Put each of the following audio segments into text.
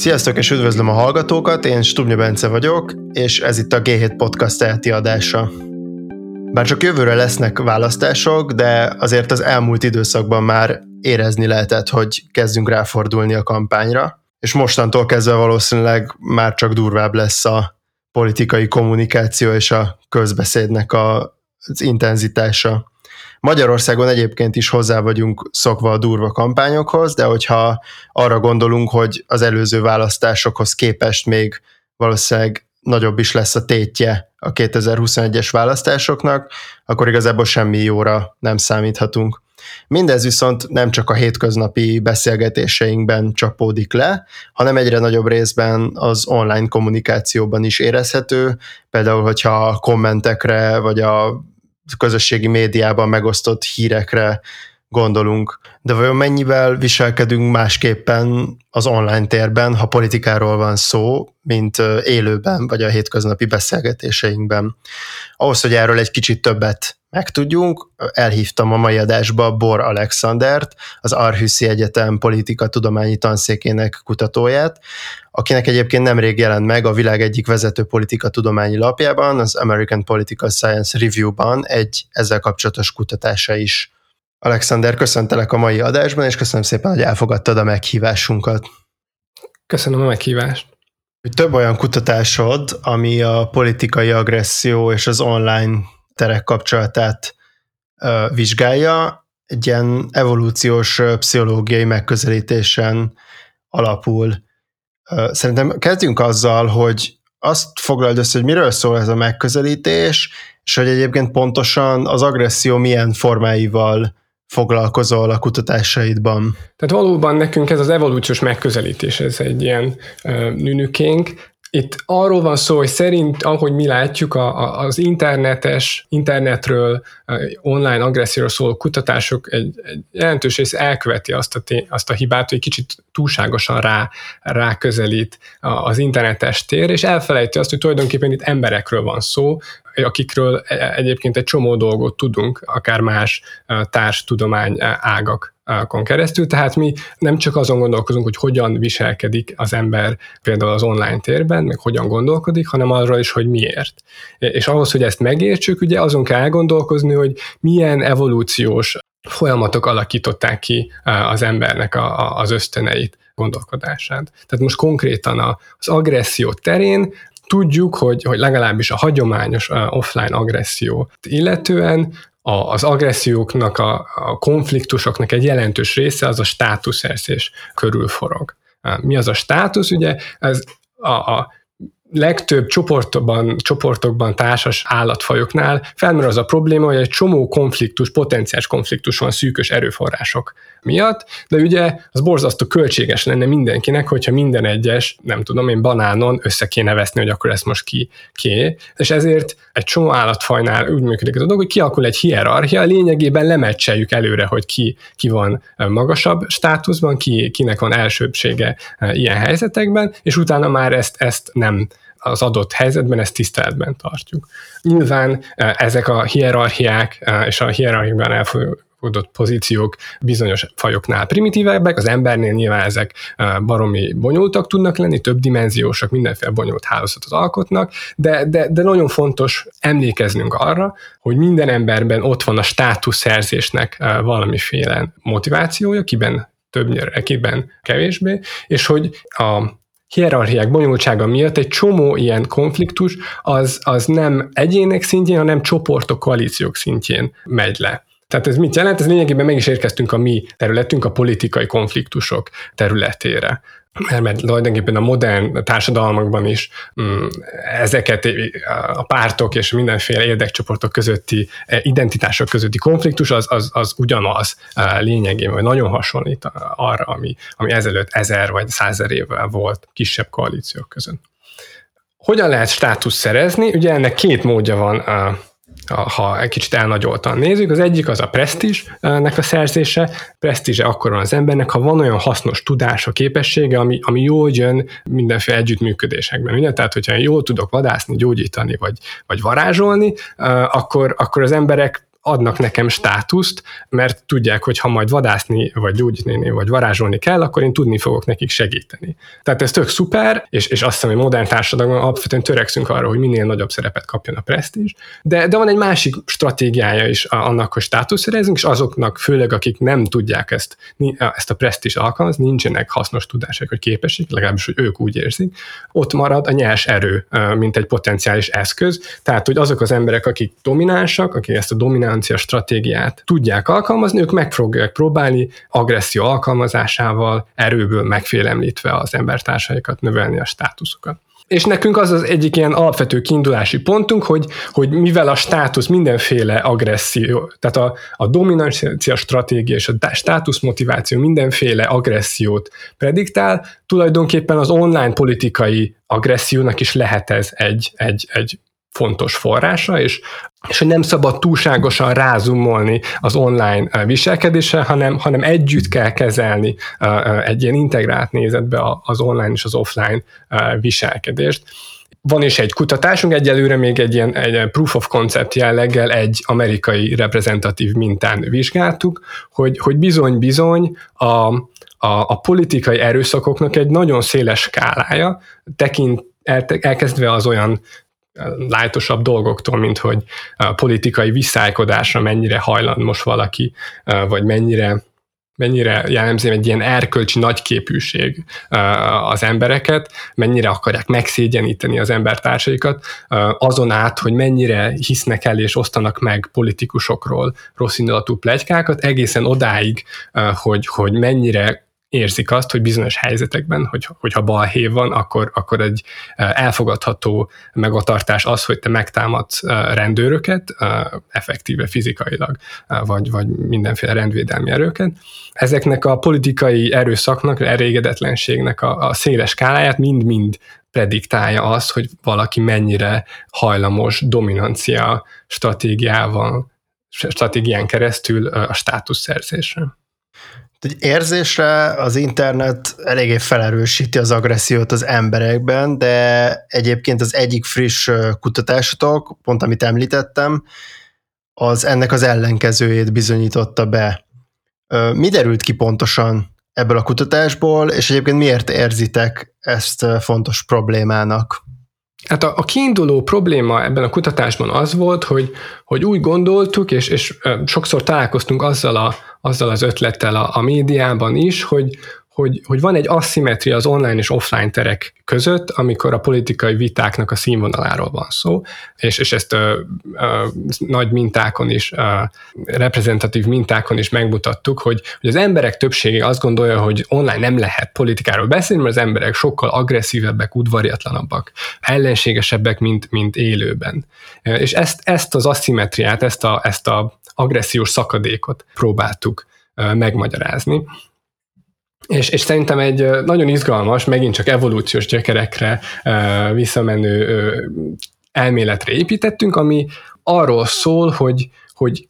Sziasztok és üdvözlöm a hallgatókat, én Stubnya Bence vagyok, és ez itt a G7 Podcast elti adása. Bár csak jövőre lesznek választások, de azért az elmúlt időszakban már érezni lehetett, hogy kezdünk ráfordulni a kampányra, és mostantól kezdve valószínűleg már csak durvább lesz a politikai kommunikáció és a közbeszédnek a, az intenzitása. Magyarországon egyébként is hozzá vagyunk szokva a durva kampányokhoz, de hogyha arra gondolunk, hogy az előző választásokhoz képest még valószínűleg nagyobb is lesz a tétje a 2021-es választásoknak, akkor igazából semmi jóra nem számíthatunk. Mindez viszont nem csak a hétköznapi beszélgetéseinkben csapódik le, hanem egyre nagyobb részben az online kommunikációban is érezhető, például hogyha a kommentekre vagy a közösségi médiában megosztott hírekre gondolunk. De vajon mennyivel viselkedünk másképpen az online térben, ha politikáról van szó, mint élőben, vagy a hétköznapi beszélgetéseinkben? Ahhoz, hogy erről egy kicsit többet megtudjunk, elhívtam a mai adásba Bor Alexandert, az Arhuszi Egyetem politika tudományi tanszékének kutatóját, akinek egyébként nemrég jelent meg a világ egyik vezető politika tudományi lapjában, az American Political Science Review-ban egy ezzel kapcsolatos kutatása is. Alexander, köszöntelek a mai adásban, és köszönöm szépen, hogy elfogadtad a meghívásunkat. Köszönöm a meghívást. Több olyan kutatásod, ami a politikai agresszió és az online terek kapcsolatát vizsgálja, egy ilyen evolúciós pszichológiai megközelítésen alapul. Szerintem kezdjünk azzal, hogy azt foglald össze, hogy miről szól ez a megközelítés, és hogy egyébként pontosan az agresszió milyen formáival foglalkozol a kutatásaidban. Tehát valóban nekünk ez az evolúciós megközelítés, ez egy ilyen uh, nünükénk, itt arról van szó, hogy szerint, ahogy mi látjuk, a, a, az internetes, internetről, online agresszióról szóló kutatások egy, egy jelentős rész elköveti azt a, azt a hibát, hogy kicsit túlságosan rá, rá közelít az internetes tér, és elfelejti azt, hogy tulajdonképpen itt emberekről van szó, akikről e, egyébként egy csomó dolgot tudunk, akár más társtudomány ágak keresztül, tehát mi nem csak azon gondolkozunk, hogy hogyan viselkedik az ember például az online térben, meg hogyan gondolkodik, hanem arról is, hogy miért. És ahhoz, hogy ezt megértsük, ugye azon kell elgondolkozni, hogy milyen evolúciós folyamatok alakították ki az embernek a, a, az ösztöneit, gondolkodását. Tehát most konkrétan az agresszió terén tudjuk, hogy, hogy legalábbis a hagyományos offline agresszió illetően a, az agresszióknak, a, a konfliktusoknak egy jelentős része az a státuszerzés körül forog. Mi az a státusz? Ugye ez a, a legtöbb csoportokban, csoportokban társas állatfajoknál felmerül az a probléma, hogy egy csomó konfliktus, potenciális konfliktus van szűkös erőforrások miatt, de ugye az borzasztó költséges lenne mindenkinek, hogyha minden egyes, nem tudom én, banánon össze kéne veszni, hogy akkor ezt most ki ké. És ezért egy csomó állatfajnál úgy működik a dolog, hogy kialakul egy hierarchia, lényegében lemecseljük előre, hogy ki, ki van magasabb státuszban, ki, kinek van elsőbsége ilyen helyzetekben, és utána már ezt, ezt nem az adott helyzetben ezt tiszteletben tartjuk. Nyilván e, ezek a hierarchiák e, és a hierarchiában elfogadott pozíciók bizonyos fajoknál primitívebbek, az embernél nyilván ezek e, baromi bonyolultak tudnak lenni, több dimenziósak, mindenféle bonyolult hálózatot alkotnak, de, de, de nagyon fontos emlékeznünk arra, hogy minden emberben ott van a státuszerzésnek valamiféle motivációja, kiben többnyire, kiben kevésbé, és hogy a hierarchiák bonyolultsága miatt egy csomó ilyen konfliktus az, az nem egyének szintjén, hanem csoportok, koalíciók szintjén megy le. Tehát ez mit jelent? Ez lényegében meg is érkeztünk a mi területünk, a politikai konfliktusok területére mert, mert tulajdonképpen a modern társadalmakban is mm, ezeket a pártok és mindenféle érdekcsoportok közötti, e, identitások közötti konfliktus az, az, az ugyanaz e, lényegében, vagy nagyon hasonlít arra, ami, ami ezelőtt ezer vagy százer évvel volt kisebb koalíciók között. Hogyan lehet státusz szerezni? Ugye ennek két módja van ha egy kicsit elnagyoltan nézzük. Az egyik az a presztízsnek a szerzése. Presztízse akkor van az embernek, ha van olyan hasznos tudása, képessége, ami, ami jól jön mindenféle együttműködésekben. Ugye? Tehát, hogyha jól tudok vadászni, gyógyítani, vagy, vagy varázsolni, akkor, akkor az emberek adnak nekem státuszt, mert tudják, hogy ha majd vadászni, vagy gyógyítani, vagy varázsolni kell, akkor én tudni fogok nekik segíteni. Tehát ez tök szuper, és, és azt hiszem, hogy modern társadalomban alapvetően törekszünk arra, hogy minél nagyobb szerepet kapjon a presztízs, de, de van egy másik stratégiája is annak, hogy státusz szerezünk, és azoknak, főleg akik nem tudják ezt, ezt a presztízs alkalmazni, nincsenek hasznos tudások, hogy képesek, legalábbis, hogy ők úgy érzik, ott marad a nyers erő, mint egy potenciális eszköz. Tehát, hogy azok az emberek, akik dominánsak, akik ezt a dominancia stratégiát tudják alkalmazni, ők meg fogják próbálni agresszió alkalmazásával, erőből megfélemlítve az embertársaikat, növelni a státuszokat. És nekünk az az egyik ilyen alapvető kiindulási pontunk, hogy, hogy mivel a státusz mindenféle agresszió, tehát a, a dominancia stratégia és a státusz motiváció mindenféle agressziót prediktál, tulajdonképpen az online politikai agressziónak is lehet ez egy, egy, egy fontos forrása, és, és hogy nem szabad túlságosan rázumolni az online viselkedésre, hanem, hanem együtt kell kezelni egy ilyen integrált nézetbe az online és az offline viselkedést. Van is egy kutatásunk, egyelőre még egy ilyen egy proof of concept jelleggel egy amerikai reprezentatív mintán vizsgáltuk, hogy, hogy bizony-bizony a, a, a politikai erőszakoknak egy nagyon széles skálája, tekint, elkezdve az olyan lájtosabb dolgoktól, mint hogy politikai viszálykodásra mennyire hajland most valaki, vagy mennyire mennyire jellemzi egy ilyen erkölcsi nagyképűség az embereket, mennyire akarják megszégyeníteni az embertársaikat, azon át, hogy mennyire hisznek el és osztanak meg politikusokról rossz indulatú plegykákat, egészen odáig, hogy, hogy mennyire érzik azt, hogy bizonyos helyzetekben, hogy, hogyha balhé van, akkor, akkor egy elfogadható megatartás az, hogy te megtámadsz rendőröket, effektíve fizikailag, vagy, vagy mindenféle rendvédelmi erőket. Ezeknek a politikai erőszaknak, elégedetlenségnek a, a széles skáláját mind-mind prediktálja az, hogy valaki mennyire hajlamos dominancia stratégiával, stratégián keresztül a státuszerzésre. Egy érzésre az internet eléggé felerősíti az agressziót az emberekben, de egyébként az egyik friss kutatásotok, pont amit említettem, az ennek az ellenkezőjét bizonyította be. Mi derült ki pontosan ebből a kutatásból, és egyébként miért érzitek ezt fontos problémának? Hát a, a kiinduló probléma ebben a kutatásban az volt, hogy, hogy úgy gondoltuk, és, és sokszor találkoztunk azzal, a, azzal az ötlettel a, a médiában is, hogy, hogy, hogy van egy asszimetria az online és offline terek között, amikor a politikai vitáknak a színvonaláról van szó, és, és ezt ö, ö, nagy mintákon is, ö, reprezentatív mintákon is megmutattuk, hogy, hogy az emberek többsége azt gondolja, hogy online nem lehet politikáról beszélni, mert az emberek sokkal agresszívebbek, udvariatlanabbak, ellenségesebbek, mint, mint élőben. És ezt, ezt az asszimetriát, ezt a, ezt a agressziós szakadékot próbáltuk megmagyarázni. És, és szerintem egy nagyon izgalmas, megint csak evolúciós gyökerekre visszamenő elméletre építettünk, ami arról szól, hogy, hogy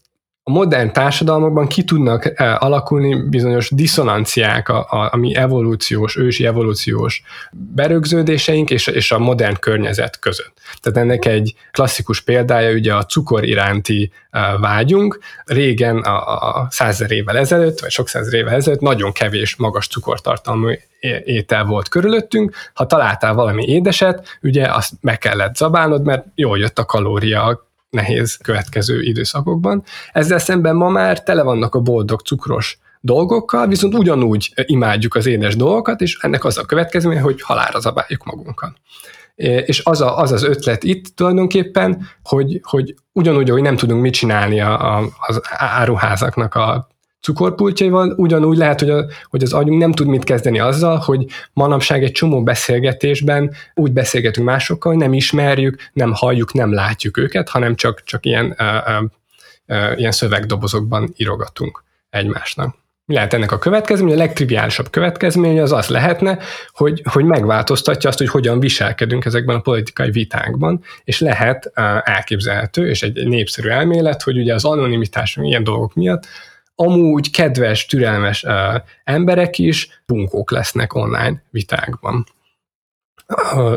modern társadalmakban ki tudnak eh, alakulni bizonyos diszonanciák a, a, a mi evolúciós, ősi evolúciós berögződéseink és, és a modern környezet között. Tehát ennek egy klasszikus példája ugye a cukor iránti eh, vágyunk. Régen, a, a százezer évvel ezelőtt, vagy sok százezer évvel ezelőtt nagyon kevés magas cukortartalmú étel volt körülöttünk, ha találtál valami édeset, ugye azt meg kellett zabálnod, mert jól jött a kalória nehéz következő időszakokban. Ezzel szemben ma már tele vannak a boldog cukros dolgokkal, viszont ugyanúgy imádjuk az édes dolgokat, és ennek az a következménye, hogy halára zabáljuk magunkat. És az, a, az az ötlet itt tulajdonképpen, hogy, hogy ugyanúgy, hogy nem tudunk mit csinálni a, a, az áruházaknak a cukorpultjaival, ugyanúgy lehet, hogy, a, hogy az agyunk nem tud mit kezdeni azzal, hogy manapság egy csomó beszélgetésben úgy beszélgetünk másokkal, hogy nem ismerjük, nem halljuk, nem látjuk őket, hanem csak, csak ilyen, uh, uh, uh, ilyen szövegdobozokban írogatunk egymásnak. Mi lehet ennek a következménye? A legtriviálisabb következménye az az lehetne, hogy, hogy megváltoztatja azt, hogy hogyan viselkedünk ezekben a politikai vitákban, és lehet elképzelhető, és egy, népszerű elmélet, hogy ugye az anonimitásunk ilyen dolgok miatt amúgy kedves, türelmes uh, emberek is bunkók lesznek online vitákban.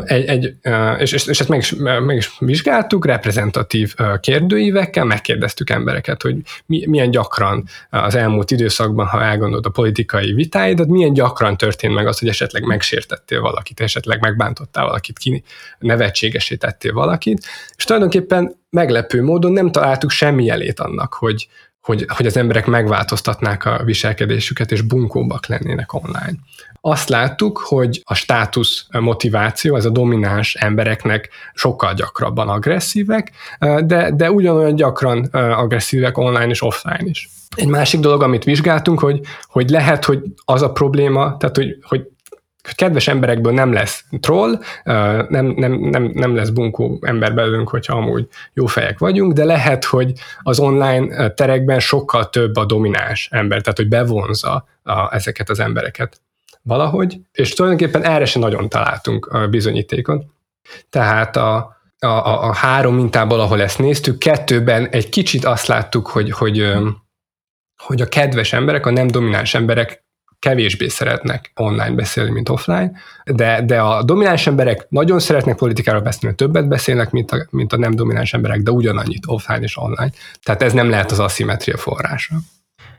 egy, egy, és, és, és ezt meg is, meg is vizsgáltuk, reprezentatív kérdőívekkel, megkérdeztük embereket, hogy mi, milyen gyakran az elmúlt időszakban, ha elgondolod a politikai vitáidat, milyen gyakran történt meg az, hogy esetleg megsértettél valakit, esetleg megbántottál valakit, ki nevetségesítettél valakit, és tulajdonképpen meglepő módon nem találtuk semmi jelét annak, hogy, hogy, hogy az emberek megváltoztatnák a viselkedésüket, és bunkóbbak lennének online. Azt láttuk, hogy a státusz motiváció, ez a domináns embereknek sokkal gyakrabban agresszívek, de, de ugyanolyan gyakran agresszívek online és offline is. Egy másik dolog, amit vizsgáltunk, hogy, hogy lehet, hogy az a probléma, tehát hogy, hogy kedves emberekből nem lesz troll, nem, nem, nem, nem lesz bunkó ember belőlünk, hogyha amúgy jó fejek vagyunk, de lehet, hogy az online terekben sokkal több a domináns ember, tehát hogy bevonza a, ezeket az embereket valahogy, és tulajdonképpen erre sem nagyon találtunk a bizonyítékon. Tehát a, a, a, a három mintából, ahol ezt néztük, kettőben egy kicsit azt láttuk, hogy, hogy, hogy a kedves emberek, a nem domináns emberek kevésbé szeretnek online beszélni, mint offline, de, de a domináns emberek nagyon szeretnek politikáról beszélni, többet beszélnek, mint a, mint a nem domináns emberek, de ugyanannyit offline és online. Tehát ez nem lehet az aszimetria forrása.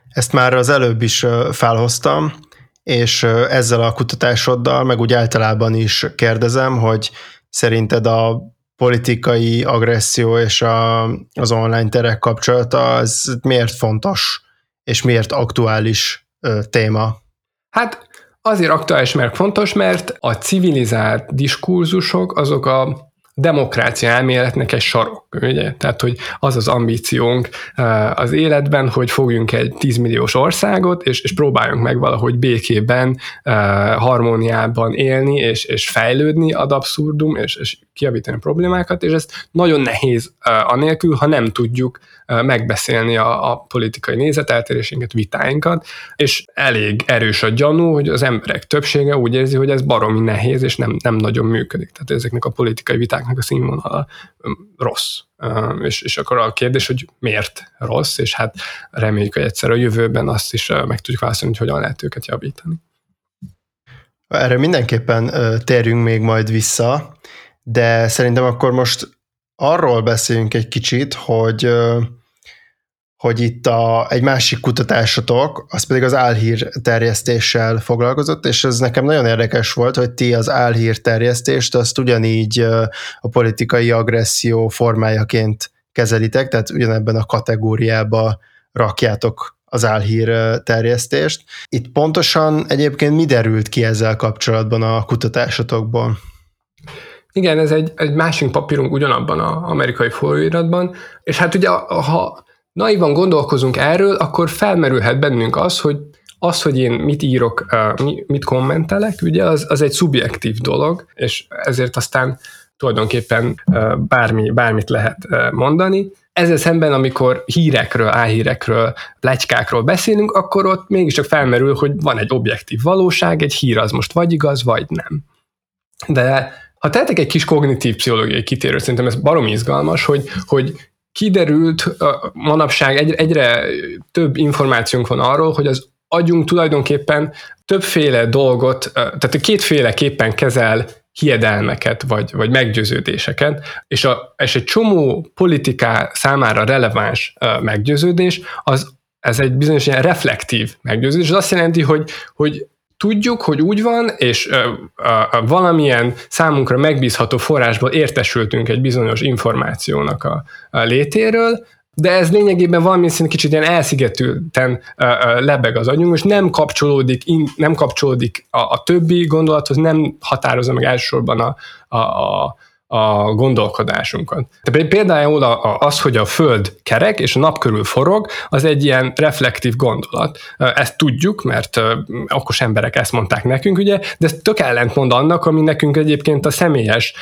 Ezt már az előbb is felhoztam, és ezzel a kutatásoddal, meg úgy általában is kérdezem, hogy szerinted a politikai agresszió és a, az online terek kapcsolata az miért fontos, és miért aktuális téma? Hát azért aktuális, mert fontos, mert a civilizált diskurzusok azok a demokrácia elméletnek egy sarok, ugye? Tehát, hogy az az ambíciónk eh, az életben, hogy fogjunk egy 10 milliós országot, és, és próbáljunk meg valahogy békében, eh, harmóniában élni, és, és fejlődni ad abszurdum, és, és kiavítani a problémákat, és ez nagyon nehéz eh, anélkül, ha nem tudjuk megbeszélni a, a politikai nézeteltérésünket, vitáinkat, és elég erős a gyanú, hogy az emberek többsége úgy érzi, hogy ez baromi nehéz, és nem, nem nagyon működik. Tehát ezeknek a politikai vitáknak a színvonala rossz. És, és akkor a kérdés, hogy miért rossz, és hát reméljük, hogy egyszer a jövőben azt is meg tudjuk válaszolni, hogy hogyan lehet őket javítani. Erre mindenképpen térjünk még majd vissza, de szerintem akkor most arról beszéljünk egy kicsit, hogy hogy itt a, egy másik kutatásotok, az pedig az álhír terjesztéssel foglalkozott, és ez nekem nagyon érdekes volt, hogy ti az álhír terjesztést azt ugyanígy a politikai agresszió formájaként kezelitek, tehát ugyanebben a kategóriába rakjátok az álhír terjesztést. Itt pontosan egyébként mi derült ki ezzel kapcsolatban a kutatásotokból? Igen, ez egy, egy másik papírunk ugyanabban az amerikai folyóiratban, és hát ugye ha naivan gondolkozunk erről, akkor felmerülhet bennünk az, hogy az, hogy én mit írok, mit kommentelek, ugye, az, az egy szubjektív dolog, és ezért aztán tulajdonképpen bármi, bármit lehet mondani. Ezzel szemben, amikor hírekről, álhírekről, plegykákról beszélünk, akkor ott mégiscsak felmerül, hogy van egy objektív valóság, egy hír az most vagy igaz, vagy nem. De ha tehetek egy kis kognitív pszichológiai kitérő, szerintem ez barom izgalmas, hogy, hogy kiderült manapság egyre, egyre több információnk van arról, hogy az agyunk tulajdonképpen többféle dolgot, tehát kétféleképpen kezel hiedelmeket, vagy, vagy meggyőződéseket, és, a, és egy csomó politiká számára releváns meggyőződés, az ez egy bizonyos ilyen reflektív meggyőződés, az azt jelenti, hogy, hogy tudjuk, hogy úgy van, és ö, ö, valamilyen számunkra megbízható forrásból értesültünk egy bizonyos információnak a, a létéről, de ez lényegében valamilyen szint kicsit ilyen elszigetülten ö, ö, lebeg az agyunk, és nem kapcsolódik, in, nem kapcsolódik a, a többi gondolathoz, nem határozza meg elsősorban a, a, a a gondolkodásunkat. De például az, hogy a Föld kerek és a nap körül forog, az egy ilyen reflektív gondolat. Ezt tudjuk, mert okos emberek ezt mondták nekünk, ugye, de ez tök ellentmond annak, ami nekünk egyébként a személyes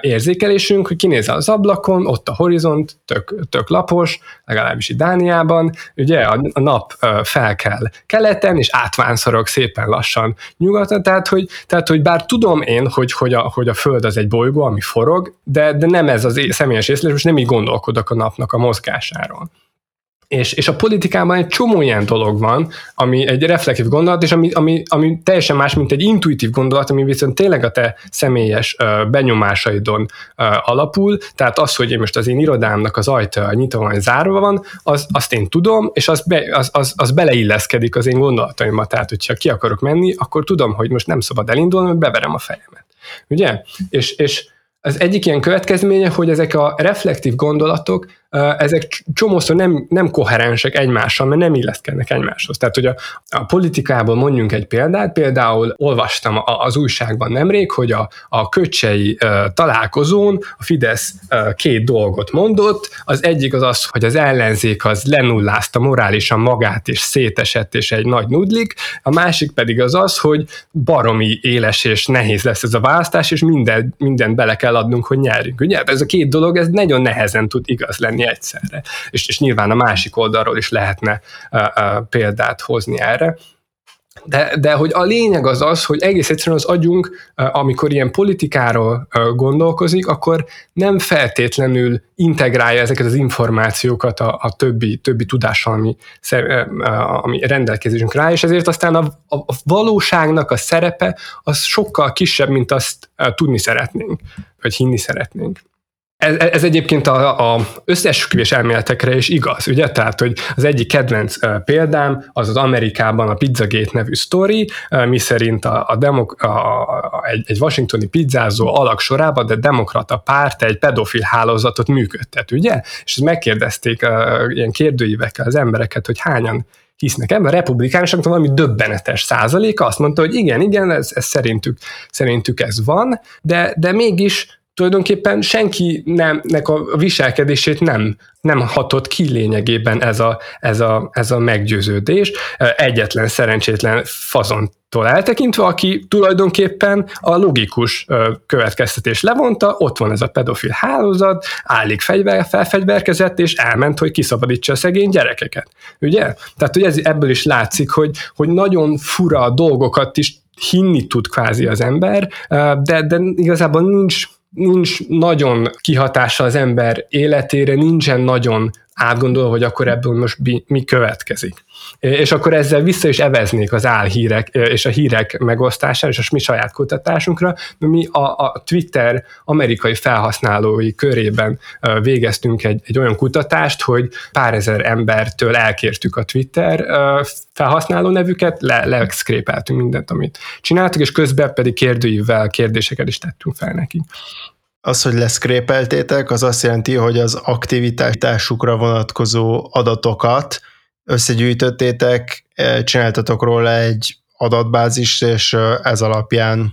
érzékelésünk, hogy kinézel az ablakon, ott a horizont, tök, tök lapos, legalábbis itt Dániában, ugye a, nap fel kell keleten, és átvánszorog szépen lassan nyugaton, tehát hogy, tehát, hogy bár tudom én, hogy, hogy, a, hogy a Föld az egy bolygó, ami forog, de, de nem ez az személyes észlelés, most nem így gondolkodok a napnak a mozgásáról. És, és a politikában egy csomó ilyen dolog van, ami egy reflektív gondolat, és ami, ami, ami teljesen más, mint egy intuitív gondolat, ami viszont tényleg a te személyes uh, benyomásaidon uh, alapul. Tehát az, hogy én most az én irodámnak az ajta nyitva van, zárva van, az, azt én tudom, és az, be, az, az, az beleilleszkedik az én gondolataimba. Tehát, hogyha ki akarok menni, akkor tudom, hogy most nem szabad elindulni, mert beverem a fejemet. Ugye? És, és az egyik ilyen következménye, hogy ezek a reflektív gondolatok, ezek csomószor nem, nem koherensek egymással, mert nem illeszkednek egymáshoz. Tehát, hogy a, a politikából mondjunk egy példát, például olvastam az újságban nemrég, hogy a, a köcsei találkozón a Fidesz két dolgot mondott, az egyik az az, hogy az ellenzék az lenullázta morálisan magát, és szétesett, és egy nagy nudlik, a másik pedig az az, hogy baromi éles és nehéz lesz ez a választás, és minden, mindent bele kell adnunk, hogy nyerjünk. Ugye? Ez a két dolog, ez nagyon nehezen tud igaz lenni egyszerre. És, és nyilván a másik oldalról is lehetne uh, uh, példát hozni erre. De, de hogy a lényeg az az, hogy egész egyszerűen az agyunk, amikor ilyen politikáról gondolkozik, akkor nem feltétlenül integrálja ezeket az információkat a, a többi, többi tudással, ami, ami rendelkezésünk rá, és ezért aztán a, a valóságnak a szerepe az sokkal kisebb, mint azt tudni szeretnénk, vagy hinni szeretnénk. Ez, ez egyébként a, a összeesküvés elméletekre is igaz, ugye? Tehát, hogy az egyik kedvenc uh, példám az az Amerikában a Pizzagate nevű sztori, uh, mi szerint a, a, demok, a, a, egy, egy washingtoni pizzázó alak sorában, de demokrata párt egy pedofil hálózatot működtet, ugye? És megkérdezték uh, ilyen kérdőívekkel az embereket, hogy hányan hisznek ebben. A republikánusoknak valami döbbenetes százaléka azt mondta, hogy igen, igen, ez, ez szerintük, szerintük ez van, de, de mégis tulajdonképpen senkinek a viselkedését nem, nem hatott ki lényegében ez a, ez, a, ez a meggyőződés. Egyetlen szerencsétlen fazontól eltekintve, aki tulajdonképpen a logikus következtetés levonta, ott van ez a pedofil hálózat, állik fegyver, felfegyverkezett, és elment, hogy kiszabadítsa a szegény gyerekeket. Ugye? Tehát, hogy ez, ebből is látszik, hogy, hogy nagyon fura dolgokat is hinni tud kvázi az ember, de, de igazából nincs nincs nagyon kihatása az ember életére, nincsen nagyon átgondolva, hogy akkor ebből most mi, következik. És akkor ezzel vissza is eveznék az álhírek és a hírek megosztására és a mi saját kutatásunkra. Mi a, a Twitter amerikai felhasználói körében végeztünk egy, egy olyan kutatást, hogy pár ezer embertől elkértük a Twitter felhasználó nevüket, le, leszkrépeltünk mindent, amit csináltuk, és közben pedig kérdőívvel kérdéseket is tettünk fel nekik. Az, hogy leszkrépeltétek, az azt jelenti, hogy az aktivitásukra vonatkozó adatokat összegyűjtöttétek, eh, csináltatok róla egy adatbázist, és eh, ez alapján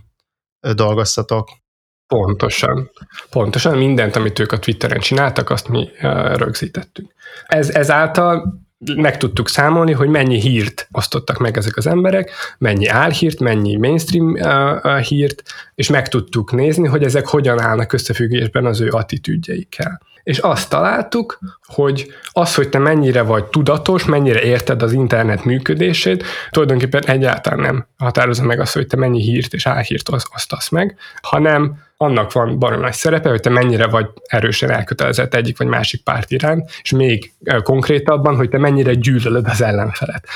eh, dolgoztatok. Pontosan. Pontosan mindent, amit ők a Twitteren csináltak, azt mi rögzítettük. Ez, ezáltal meg tudtuk számolni, hogy mennyi hírt osztottak meg ezek az emberek, mennyi álhírt, mennyi mainstream uh, hírt, és meg tudtuk nézni, hogy ezek hogyan állnak összefüggésben az ő attitűdjeikkel. És azt találtuk, hogy az, hogy te mennyire vagy tudatos, mennyire érted az internet működését, tulajdonképpen egyáltalán nem határozza meg azt, hogy te mennyi hírt és álhírt osztasz meg, hanem annak van baromi nagy szerepe, hogy te mennyire vagy erősen elkötelezett egyik vagy másik párt iránt, és még konkrétabban, hogy te mennyire gyűlölöd az ellenfelet.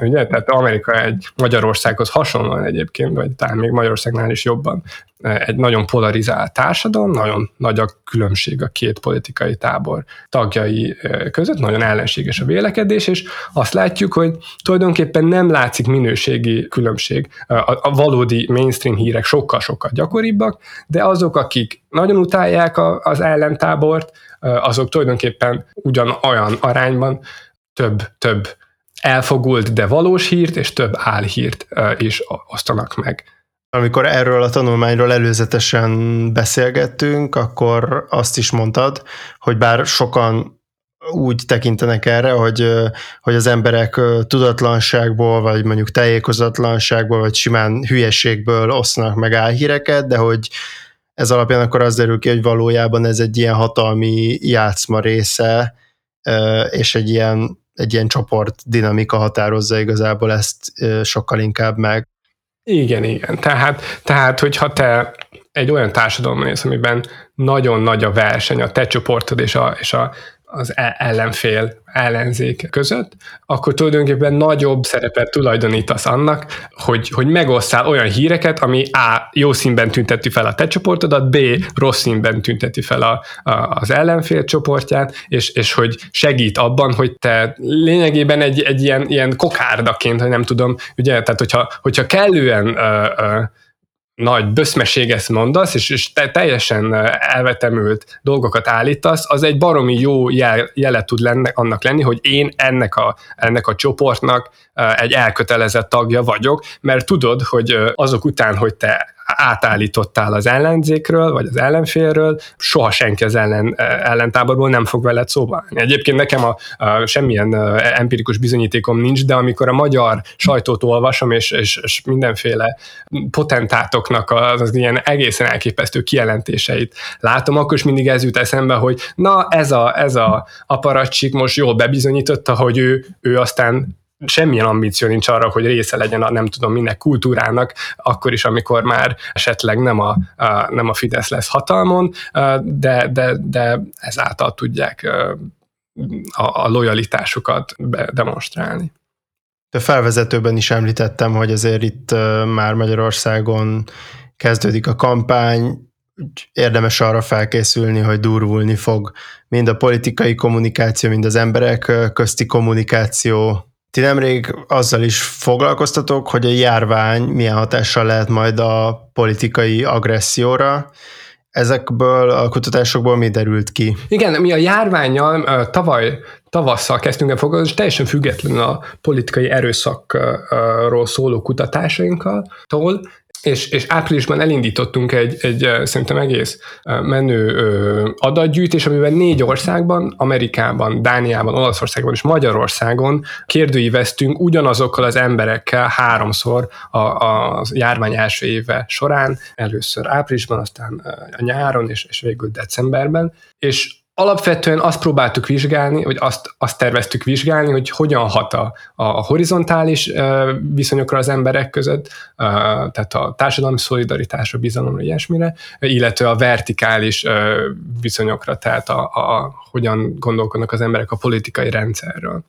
Ugye? Tehát Amerika egy Magyarországhoz hasonlóan egyébként, vagy talán még Magyarországnál is jobban egy nagyon polarizált társadalom, nagyon nagy a különbség a két politikai tábor tagjai között, nagyon ellenséges a vélekedés, és azt látjuk, hogy tulajdonképpen nem látszik minőségi különbség. A, a valódi mainstream hírek sokkal-sokkal gyakoribbak, de azok, akik nagyon utálják a, az ellentábort, azok tulajdonképpen ugyanolyan arányban több, több elfogult, de valós hírt, és több álhírt is osztanak meg. Amikor erről a tanulmányról előzetesen beszélgettünk, akkor azt is mondtad, hogy bár sokan úgy tekintenek erre, hogy, hogy az emberek tudatlanságból, vagy mondjuk tájékozatlanságból, vagy simán hülyeségből osznak meg álhíreket, de hogy ez alapján akkor az derül ki, hogy valójában ez egy ilyen hatalmi játszma része, és egy ilyen, egy ilyen csoport dinamika határozza igazából ezt sokkal inkább meg. Igen, igen. Tehát, tehát hogyha te egy olyan társadalomban élsz, amiben nagyon nagy a verseny, a te csoportod és a, és a, az e- ellenfél, ellenzék között, akkor tulajdonképpen nagyobb szerepet tulajdonítasz annak, hogy, hogy megosszál olyan híreket, ami A. jó színben tünteti fel a te csoportodat, B. rossz színben tünteti fel a, a, az ellenfél csoportját, és, és hogy segít abban, hogy te lényegében egy, egy ilyen, ilyen kokárdaként, hogy nem tudom, ugye, tehát hogyha, hogyha kellően uh, uh, nagy böszmeséget mondasz, és, és te teljesen elvetemült dolgokat állítasz, az egy baromi jó jel, jele tud lenne, annak lenni, hogy én ennek a, ennek a csoportnak egy elkötelezett tagja vagyok, mert tudod, hogy azok után, hogy te átállítottál az ellenzékről, vagy az ellenfélről, soha senki az ellen, ellentáborból nem fog veled szóba állni. Egyébként nekem a, a semmilyen empirikus bizonyítékom nincs, de amikor a magyar sajtót olvasom, és, és, és mindenféle potentátoknak az, az ilyen egészen elképesztő kijelentéseit látom, akkor is mindig ez jut eszembe, hogy na ez a, ez a aparatsik most jól bebizonyította, hogy ő, ő aztán semmilyen ambíció nincs arra, hogy része legyen a nem tudom minek kultúrának, akkor is, amikor már esetleg nem a, a, nem a Fidesz lesz hatalmon, de, de, de ezáltal tudják a, a lojalitásukat demonstrálni. De felvezetőben is említettem, hogy azért itt már Magyarországon kezdődik a kampány, érdemes arra felkészülni, hogy durvulni fog mind a politikai kommunikáció, mind az emberek közti kommunikáció ti nemrég azzal is foglalkoztatok, hogy a járvány milyen hatással lehet majd a politikai agresszióra. Ezekből a kutatásokból mi derült ki? Igen, mi a járványjal tavaly tavasszal kezdtünk el foglalkozni, és teljesen független a politikai erőszakról szóló kutatásainkkal, és, és áprilisban elindítottunk egy, egy szerintem egész menő adatgyűjtés, amiben négy országban, Amerikában, Dániában, Olaszországban és Magyarországon kérdőíveztünk ugyanazokkal az emberekkel háromszor a, a járvány első éve során, először áprilisban, aztán a nyáron és, és végül decemberben, és Alapvetően azt próbáltuk vizsgálni, vagy azt, azt terveztük vizsgálni, hogy hogyan hat a, a horizontális viszonyokra az emberek között, tehát a társadalmi szolidaritásra, bizalomra, ilyesmire, illetve a vertikális viszonyokra, tehát a, a, hogyan gondolkodnak az emberek a politikai rendszerről.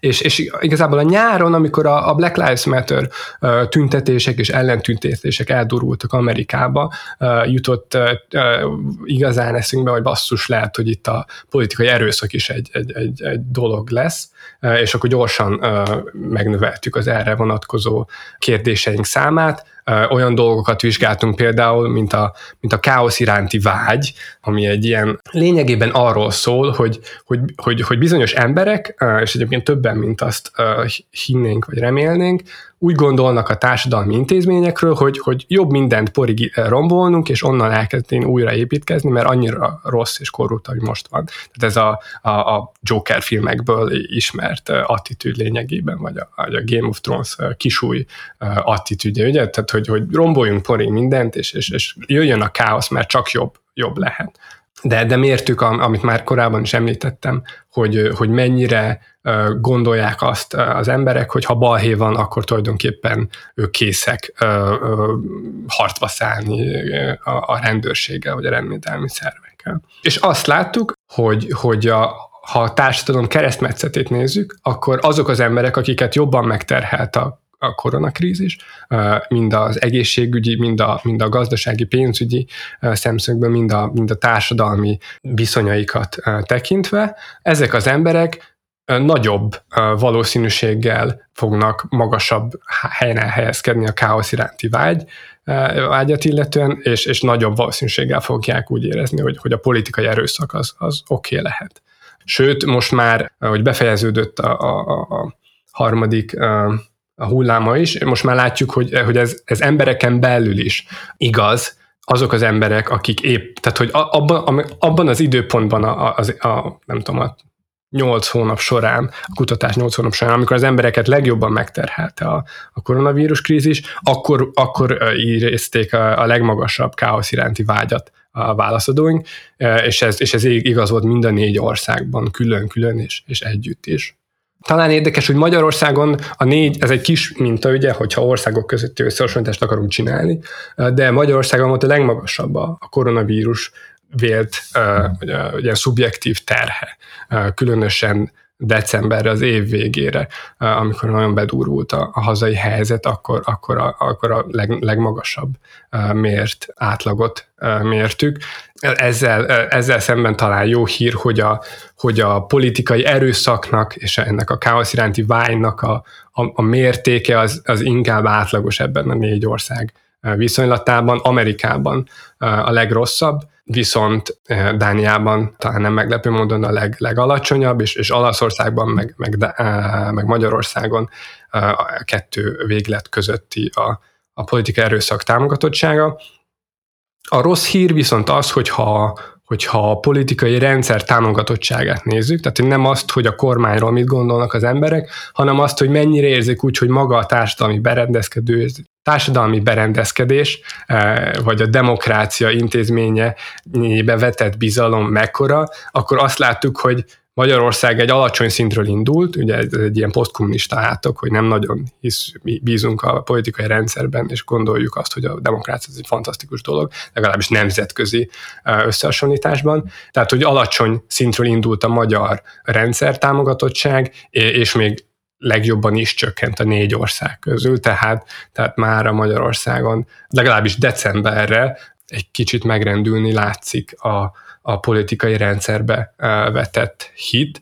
És, és igazából a nyáron, amikor a, a Black Lives Matter uh, tüntetések és ellentüntetések eldurultak Amerikába, uh, jutott uh, igazán eszünkbe, hogy basszus lehet, hogy itt a politikai erőszak is egy, egy, egy, egy dolog lesz, és akkor gyorsan megnöveltük az erre vonatkozó kérdéseink számát, olyan dolgokat vizsgáltunk például, mint a, mint a káosz iránti vágy, ami egy ilyen lényegében arról szól, hogy, hogy, hogy, hogy bizonyos emberek, és egyébként többen, mint azt hinnénk vagy remélnénk, úgy gondolnak a társadalmi intézményekről, hogy, hogy jobb mindent porig rombolnunk, és onnan elkezdeni újra építkezni, mert annyira rossz és korrupt, hogy most van. Tehát ez a, a, a Joker filmekből ismert attitűd lényegében, vagy a, vagy a Game of Thrones kisúj attitűdje, ugye? Tehát, hogy, hogy romboljunk porig mindent, és, és, és jöjjön a káosz, mert csak jobb, jobb lehet. De, de mértük, amit már korábban is említettem, hogy, hogy mennyire gondolják azt az emberek, hogy ha balhé van, akkor tulajdonképpen ők készek harcba szállni a rendőrséggel, vagy a rendvédelmi szervekkel. És azt láttuk, hogy, hogy a, ha a társadalom keresztmetszetét nézzük, akkor azok az emberek, akiket jobban megterhelt a a koronakrízis, mind az egészségügyi, mind a, mind a gazdasági, pénzügyi szemszögből, mind a, mind a társadalmi viszonyaikat tekintve. Ezek az emberek nagyobb valószínűséggel fognak magasabb helyen elhelyezkedni a káosz iránti vágy, vágyat illetően, és, és nagyobb valószínűséggel fogják úgy érezni, hogy, hogy a politikai erőszak az, az oké okay lehet. Sőt, most már, hogy befejeződött a, a, a harmadik a hulláma is. Most már látjuk, hogy, hogy ez, ez embereken belül is igaz, azok az emberek, akik épp, tehát hogy abban, abban az időpontban a, a, a nem tudom, a nyolc hónap során, a kutatás nyolc hónap során, amikor az embereket legjobban megterhelte a, a koronavírus krízis, akkor, akkor érezték a, a legmagasabb káosz iránti vágyat a válaszadóink, és ez, és ez igaz volt mind a négy országban, külön-külön és, és együtt is. Talán érdekes, hogy Magyarországon a négy, ez egy kis minta, ugye, hogyha országok közötti összehasonlítást akarunk csinálni, de Magyarországon volt a legmagasabb a koronavírus vélt uh, ilyen szubjektív terhe, uh, különösen decemberre, az év végére, amikor nagyon bedurult a, a hazai helyzet, akkor, akkor a, akkor a leg, legmagasabb mért átlagot mértük. Ezzel, ezzel szemben talán jó hír, hogy a, hogy a politikai erőszaknak és ennek a káosz iránti vágynak a, a, a mértéke az, az inkább átlagos ebben a négy ország viszonylatában, Amerikában a legrosszabb, viszont eh, Dániában talán nem meglepő módon a leg, legalacsonyabb, és, és Olaszországban, meg, meg, eh, meg Magyarországon eh, a kettő véglet közötti a, a politikai erőszak támogatottsága. A rossz hír viszont az, hogyha, hogyha a politikai rendszer támogatottságát nézzük, tehát nem azt, hogy a kormányról mit gondolnak az emberek, hanem azt, hogy mennyire érzik úgy, hogy maga a társadalmi berendezkedő, társadalmi berendezkedés, eh, vagy a demokrácia intézménye vetett bizalom mekkora, akkor azt láttuk, hogy Magyarország egy alacsony szintről indult, ugye ez egy ilyen posztkommunista átok, hogy nem nagyon hisz, bízunk a politikai rendszerben, és gondoljuk azt, hogy a demokrácia egy fantasztikus dolog, legalábbis nemzetközi összehasonlításban. Tehát, hogy alacsony szintről indult a magyar rendszer támogatottság, és még legjobban is csökkent a négy ország közül, tehát, tehát már a Magyarországon legalábbis decemberre egy kicsit megrendülni látszik a, a politikai rendszerbe vetett hit.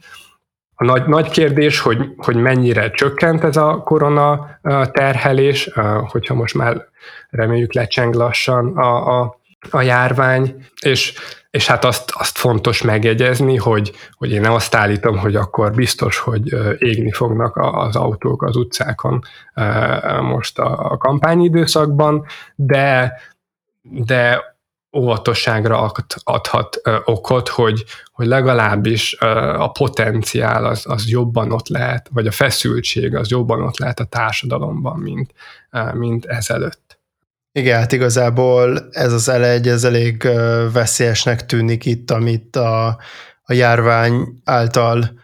A nagy, nagy kérdés, hogy, hogy mennyire csökkent ez a korona terhelés, hogyha most már reméljük lecseng lassan a, a, a járvány, és, és hát azt, azt fontos megjegyezni, hogy, hogy én nem azt állítom, hogy akkor biztos, hogy égni fognak az autók az utcákon most a kampányidőszakban, de, de óvatosságra adhat okot, hogy, hogy legalábbis a potenciál az, az jobban ott lehet, vagy a feszültség az jobban ott lehet a társadalomban, mint, mint ezelőtt. Igen, hát igazából ez az elegy, ez elég veszélyesnek tűnik itt, amit a, a járvány által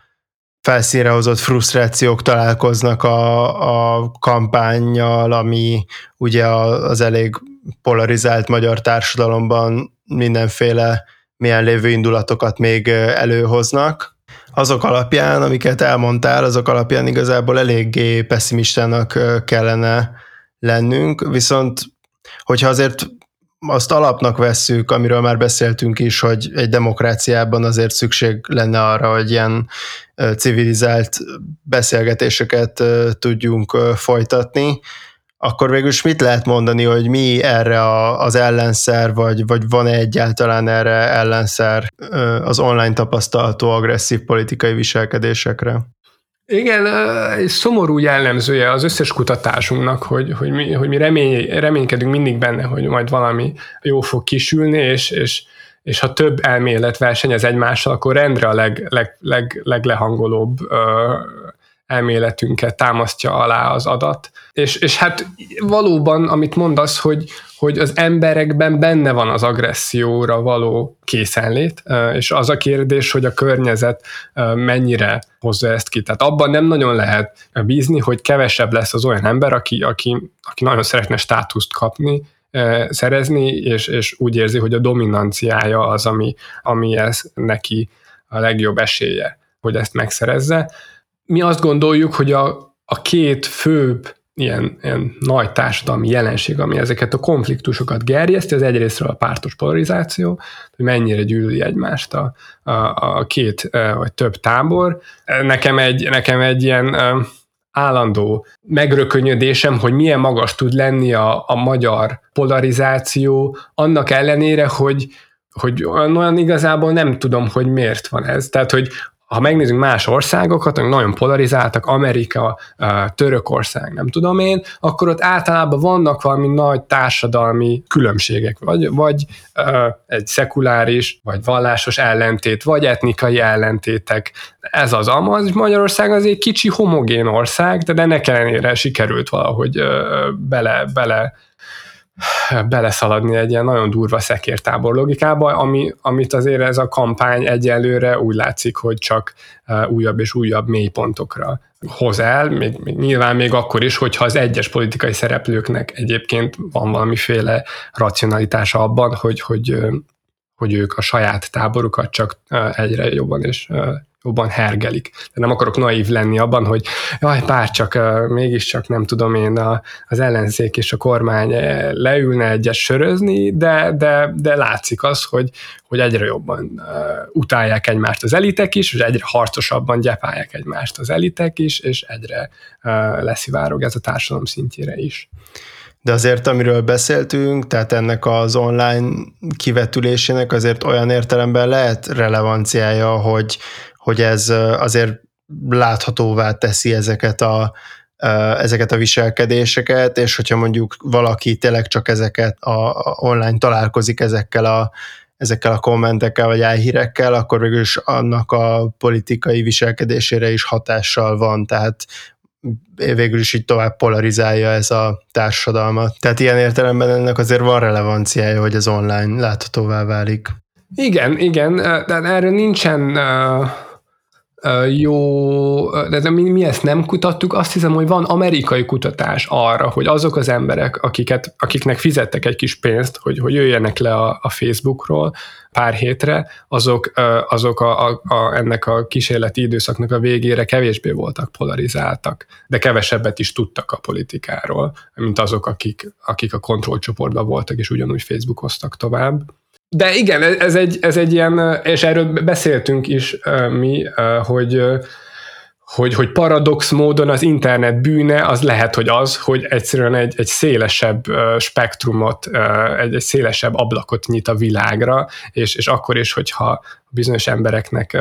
felszínre hozott frusztrációk találkoznak a, a kampányjal, ami ugye az elég polarizált magyar társadalomban mindenféle milyen lévő indulatokat még előhoznak. Azok alapján, amiket elmondtál, azok alapján igazából eléggé pessimistának kellene lennünk, viszont hogyha azért azt alapnak vesszük, amiről már beszéltünk is, hogy egy demokráciában azért szükség lenne arra, hogy ilyen civilizált beszélgetéseket tudjunk folytatni, akkor végül is mit lehet mondani, hogy mi erre a, az ellenszer, vagy, vagy van-e egyáltalán erre ellenszer az online tapasztalható agresszív politikai viselkedésekre? Igen, egy szomorú jellemzője az összes kutatásunknak, hogy, hogy mi, hogy mi remény, reménykedünk mindig benne, hogy majd valami jó fog kisülni, és, és, és ha több elmélet versenyez egymással, akkor rendre a leg, leg, leg, leglehangolóbb elméletünket támasztja alá az adat. És, és hát valóban, amit mondasz, hogy, hogy az emberekben benne van az agresszióra való készenlét, és az a kérdés, hogy a környezet mennyire hozza ezt ki. Tehát abban nem nagyon lehet bízni, hogy kevesebb lesz az olyan ember, aki, aki, aki nagyon szeretne státuszt kapni, szerezni, és, és úgy érzi, hogy a dominanciája az, ami, ami ez neki a legjobb esélye, hogy ezt megszerezze mi azt gondoljuk, hogy a, a két főbb ilyen, ilyen nagy társadalmi jelenség, ami ezeket a konfliktusokat gerjeszti, az egyrésztről a pártos polarizáció, hogy mennyire gyűlöli egymást a, a, a két vagy több tábor. Nekem egy, nekem egy ilyen állandó megrökönyödésem, hogy milyen magas tud lenni a, a magyar polarizáció, annak ellenére, hogy hogy olyan igazából nem tudom, hogy miért van ez. Tehát, hogy ha megnézzük más országokat, amik nagyon polarizáltak, Amerika, Törökország, nem tudom én, akkor ott általában vannak valami nagy társadalmi különbségek, vagy, vagy egy szekuláris, vagy vallásos ellentét, vagy etnikai ellentétek. Ez az amaz, és Magyarország az egy kicsi homogén ország, de ennek ellenére sikerült valahogy bele, bele beleszaladni egy ilyen nagyon durva szekértábor logikába, ami, amit azért ez a kampány egyelőre úgy látszik, hogy csak újabb és újabb mélypontokra hoz el, még, még nyilván még akkor is, hogyha az egyes politikai szereplőknek egyébként van valamiféle racionalitása abban, hogy, hogy hogy ők a saját táborukat csak egyre jobban és jobban hergelik. De nem akarok naív lenni abban, hogy jaj, bár csak mégiscsak nem tudom én a, az ellenzék és a kormány leülne egyet sörözni, de, de, de látszik az, hogy, hogy egyre jobban utálják egymást az elitek is, és egyre harcosabban gyepálják egymást az elitek is, és egyre leszivárog ez a társadalom szintjére is. De azért, amiről beszéltünk, tehát ennek az online kivetülésének azért olyan értelemben lehet relevanciája, hogy, hogy ez azért láthatóvá teszi ezeket a, ezeket a viselkedéseket, és hogyha mondjuk valaki tényleg csak ezeket a, online találkozik ezekkel a, ezekkel a kommentekkel vagy elhírekkel, akkor végül is annak a politikai viselkedésére is hatással van, tehát végül is így tovább polarizálja ez a társadalmat. Tehát ilyen értelemben ennek azért van relevanciája, hogy ez online láthatóvá válik. Igen, igen, de erről nincsen uh jó, de mi, mi ezt nem kutattuk, azt hiszem, hogy van amerikai kutatás arra, hogy azok az emberek, akiket, akiknek fizettek egy kis pénzt, hogy, hogy jöjjenek le a, a Facebookról pár hétre, azok, azok a, a, a, ennek a kísérleti időszaknak a végére kevésbé voltak polarizáltak, de kevesebbet is tudtak a politikáról, mint azok, akik, akik a kontrollcsoportban voltak, és ugyanúgy Facebookoztak tovább. De igen, ez egy, ez egy ilyen, és erről beszéltünk is mi, hogy hogy, hogy paradox módon az internet bűne az lehet, hogy az, hogy egyszerűen egy, egy szélesebb spektrumot, egy, egy szélesebb ablakot nyit a világra, és, és akkor is, hogyha bizonyos embereknek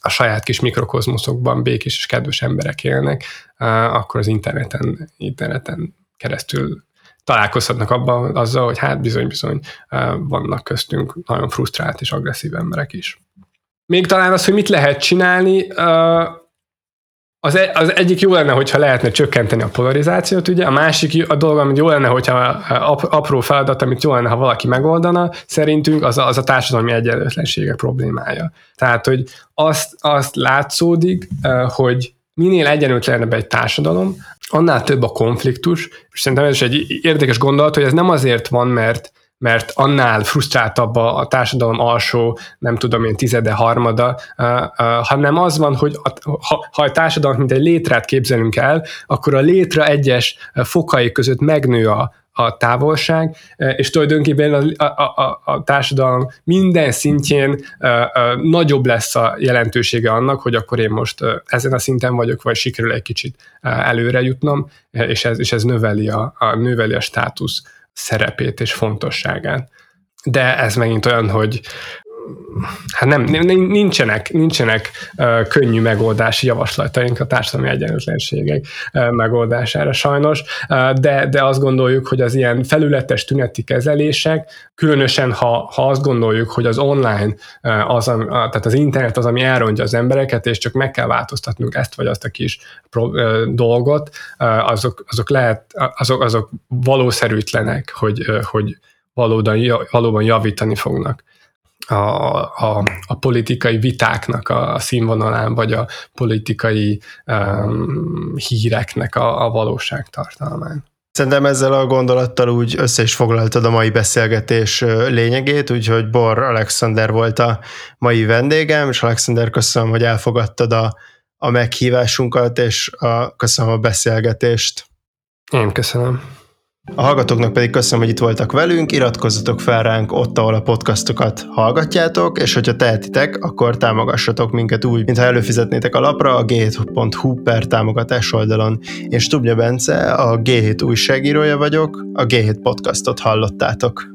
a saját kis mikrokozmoszokban békés és kedves emberek élnek, akkor az interneten, interneten keresztül találkozhatnak abban azzal, hogy hát bizony-bizony vannak köztünk nagyon frusztrált és agresszív emberek is. Még talán az, hogy mit lehet csinálni, az, e, az egyik jó lenne, hogyha lehetne csökkenteni a polarizációt, ugye, a másik a dolog, amit jó lenne, hogyha apró feladat, amit jó lenne, ha valaki megoldana, szerintünk az a, az a társadalmi egyenlőtlensége problémája. Tehát, hogy azt, azt látszódik, hogy minél egyenlőtlenebb egy társadalom, annál több a konfliktus, és szerintem ez is egy érdekes gondolat, hogy ez nem azért van, mert mert annál frusztráltabb a, társadalom alsó, nem tudom én, tizede, harmada, uh, uh, hanem az van, hogy a, ha, ha a társadalmat mint egy létrát képzelünk el, akkor a létre egyes fokai között megnő a, a távolság, és tulajdonképpen a, a, a, a társadalom minden szintjén a, a, nagyobb lesz a jelentősége annak, hogy akkor én most ezen a szinten vagyok, vagy sikerül egy kicsit előre jutnom, és ez, és ez növeli, a, a, növeli a státusz szerepét és fontosságát. De ez megint olyan, hogy hát nem, nincsenek, nincsenek könnyű megoldási javaslataink a társadalmi egyenlőtlenségek megoldására sajnos, de, de azt gondoljuk, hogy az ilyen felületes tüneti kezelések, különösen ha, ha azt gondoljuk, hogy az online, az, tehát az internet az, ami elrontja az embereket, és csak meg kell változtatnunk ezt vagy azt a kis dolgot, azok, azok lehet, azok, azok valószerűtlenek, hogy, hogy valóban, valóban javítani fognak a, a, a politikai vitáknak a színvonalán, vagy a politikai um, híreknek a, a valóság tartalmán. Szerintem ezzel a gondolattal úgy össze is foglaltad a mai beszélgetés lényegét, úgyhogy Bor Alexander volt a mai vendégem, és Alexander, köszönöm, hogy elfogadtad a, a meghívásunkat, és a, köszönöm a beszélgetést. Én köszönöm. A hallgatóknak pedig köszönöm, hogy itt voltak velünk, iratkozzatok fel ránk ott, ahol a podcastokat hallgatjátok, és hogyha tehetitek, akkor támogassatok minket úgy, mintha előfizetnétek a lapra a g7.hu per támogatás oldalon. Én Stubnya Bence, a G7 újságírója vagyok, a G7 podcastot hallottátok.